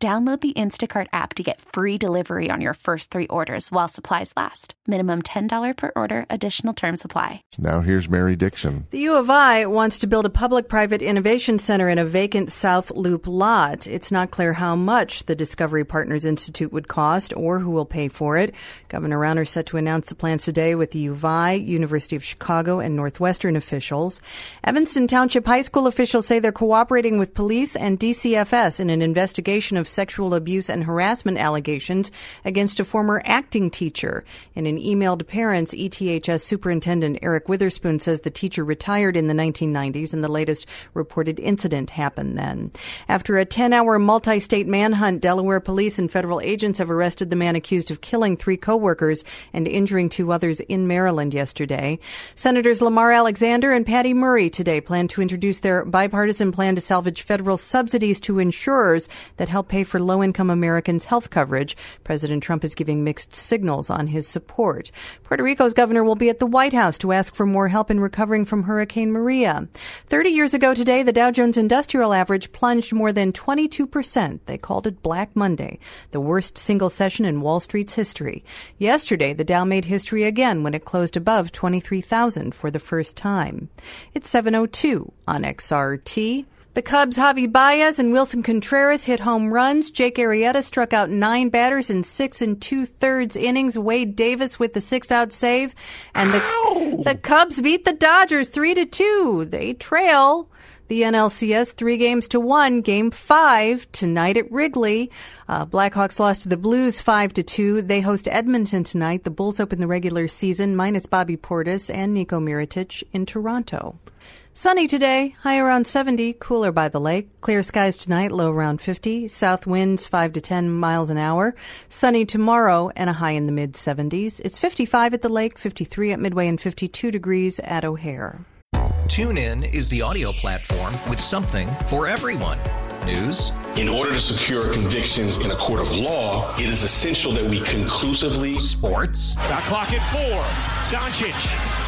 Download the Instacart app to get free delivery on your first three orders while supplies last. Minimum $10 per order, additional term supply. Now here's Mary Dixon. The U of I wants to build a public private innovation center in a vacant South Loop lot. It's not clear how much the Discovery Partners Institute would cost or who will pay for it. Governor Rauner set to announce the plans today with the U of I, University of Chicago, and Northwestern officials. Evanston Township High School officials say they're cooperating with police and DCFS in an investigation of sexual abuse and harassment allegations against a former acting teacher. In an email to parents, ETHS Superintendent Eric Witherspoon says the teacher retired in the 1990s and the latest reported incident happened then. After a 10 hour multi state manhunt, Delaware police and federal agents have arrested the man accused of killing three coworkers and injuring two others in Maryland yesterday. Senators Lamar Alexander and Patty Murray today plan to introduce their bipartisan plan to salvage federal subsidies to insurers that help pay pay for low income Americans health coverage. President Trump is giving mixed signals on his support. Puerto Rico's governor will be at the White House to ask for more help in recovering from Hurricane Maria. 30 years ago today, the Dow Jones Industrial Average plunged more than 22%. They called it Black Monday, the worst single session in Wall Street's history. Yesterday, the Dow made history again when it closed above 23,000 for the first time. It's 702 on XRT. The Cubs' Javy Baez and Willson Contreras hit home runs. Jake Arrieta struck out nine batters in six and two thirds innings. Wade Davis with the six out save. And the, the Cubs beat the Dodgers three to two. They trail the NLCS three games to one. Game five tonight at Wrigley. Uh, Blackhawks lost to the Blues five to two. They host Edmonton tonight. The Bulls open the regular season minus Bobby Portis and Nico Mirotic in Toronto. Sunny today, high around 70, cooler by the lake. Clear skies tonight, low around 50. South winds 5 to 10 miles an hour. Sunny tomorrow and a high in the mid 70s. It's 55 at the lake, 53 at Midway, and 52 degrees at O'Hare. TuneIn is the audio platform with something for everyone. News. In order to secure convictions in a court of law, it is essential that we conclusively. Sports. Got clock at four. Doncic.